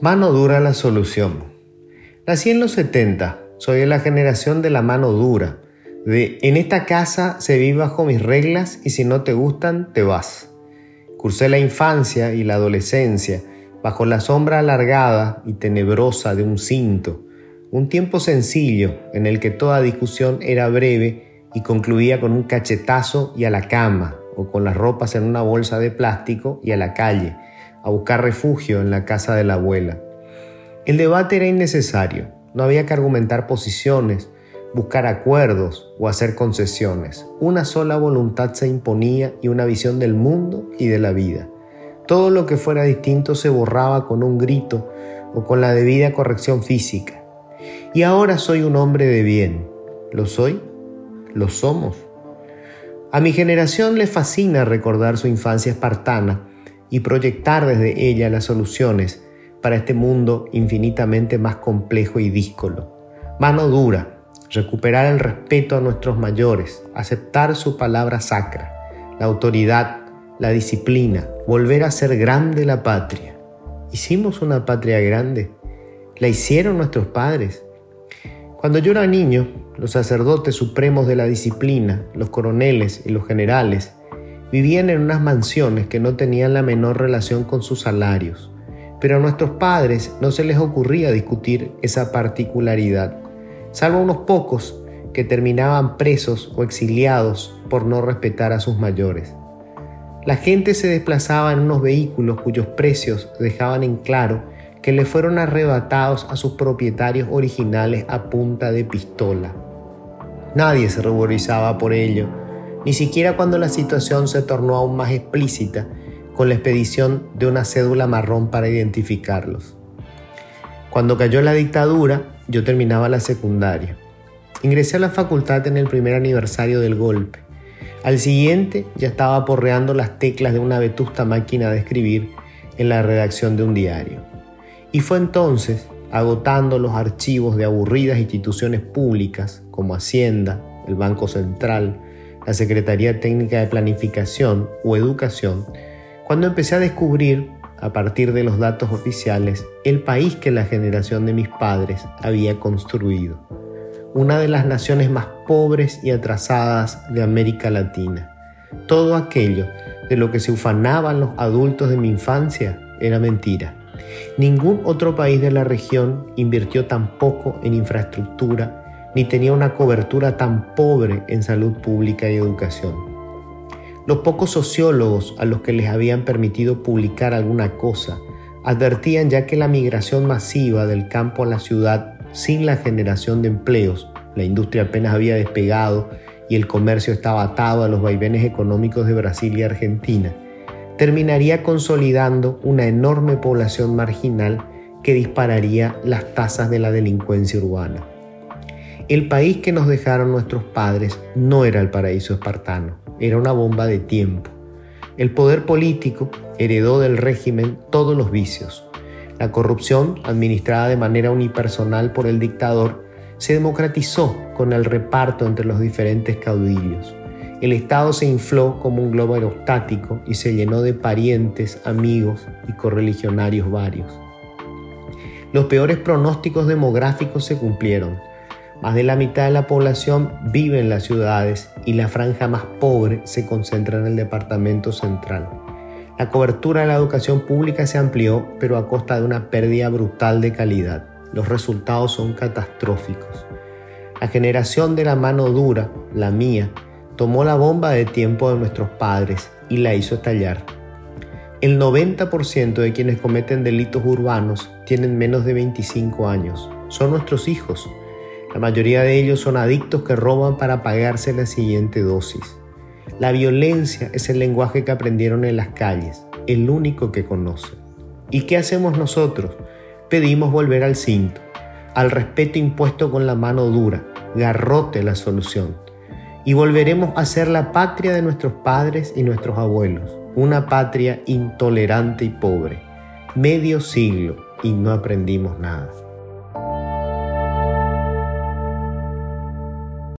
Mano dura la solución. Nací en los 70, soy de la generación de la mano dura, de en esta casa se vive bajo mis reglas y si no te gustan, te vas. Cursé la infancia y la adolescencia bajo la sombra alargada y tenebrosa de un cinto, un tiempo sencillo en el que toda discusión era breve y concluía con un cachetazo y a la cama, con las ropas en una bolsa de plástico y a la calle, a buscar refugio en la casa de la abuela. El debate era innecesario, no había que argumentar posiciones, buscar acuerdos o hacer concesiones. Una sola voluntad se imponía y una visión del mundo y de la vida. Todo lo que fuera distinto se borraba con un grito o con la debida corrección física. Y ahora soy un hombre de bien. ¿Lo soy? ¿Lo somos? A mi generación le fascina recordar su infancia espartana y proyectar desde ella las soluciones para este mundo infinitamente más complejo y díscolo. Mano dura, recuperar el respeto a nuestros mayores, aceptar su palabra sacra, la autoridad, la disciplina, volver a ser grande la patria. ¿Hicimos una patria grande? ¿La hicieron nuestros padres? Cuando yo era niño, los sacerdotes supremos de la disciplina, los coroneles y los generales, Vivían en unas mansiones que no tenían la menor relación con sus salarios, pero a nuestros padres no se les ocurría discutir esa particularidad, salvo unos pocos que terminaban presos o exiliados por no respetar a sus mayores. La gente se desplazaba en unos vehículos cuyos precios dejaban en claro que le fueron arrebatados a sus propietarios originales a punta de pistola. Nadie se ruborizaba por ello, ni siquiera cuando la situación se tornó aún más explícita con la expedición de una cédula marrón para identificarlos. Cuando cayó la dictadura, yo terminaba la secundaria. Ingresé a la facultad en el primer aniversario del golpe. Al siguiente ya estaba porreando las teclas de una vetusta máquina de escribir en la redacción de un diario. Y fue entonces, agotando los archivos de aburridas instituciones públicas como Hacienda, el Banco Central, la Secretaría Técnica de Planificación o Educación, cuando empecé a descubrir, a partir de los datos oficiales, el país que la generación de mis padres había construido, una de las naciones más pobres y atrasadas de América Latina. Todo aquello de lo que se ufanaban los adultos de mi infancia era mentira. Ningún otro país de la región invirtió tan poco en infraestructura ni tenía una cobertura tan pobre en salud pública y educación. Los pocos sociólogos a los que les habían permitido publicar alguna cosa advertían ya que la migración masiva del campo a la ciudad sin la generación de empleos, la industria apenas había despegado y el comercio estaba atado a los vaivenes económicos de Brasil y Argentina, terminaría consolidando una enorme población marginal que dispararía las tasas de la delincuencia urbana. El país que nos dejaron nuestros padres no era el paraíso espartano, era una bomba de tiempo. El poder político heredó del régimen todos los vicios. La corrupción, administrada de manera unipersonal por el dictador, se democratizó con el reparto entre los diferentes caudillos. El Estado se infló como un globo aerostático y se llenó de parientes, amigos y correligionarios varios. Los peores pronósticos demográficos se cumplieron más de la mitad de la población vive en las ciudades y la franja más pobre se concentra en el departamento central. La cobertura de la educación pública se amplió, pero a costa de una pérdida brutal de calidad. Los resultados son catastróficos. La generación de la mano dura, la mía, tomó la bomba de tiempo de nuestros padres y la hizo estallar. El 90% de quienes cometen delitos urbanos tienen menos de 25 años. Son nuestros hijos la mayoría de ellos son adictos que roban para pagarse la siguiente dosis. La violencia es el lenguaje que aprendieron en las calles, el único que conocen. ¿Y qué hacemos nosotros? Pedimos volver al cinto, al respeto impuesto con la mano dura, garrote la solución. Y volveremos a ser la patria de nuestros padres y nuestros abuelos, una patria intolerante y pobre. Medio siglo y no aprendimos nada.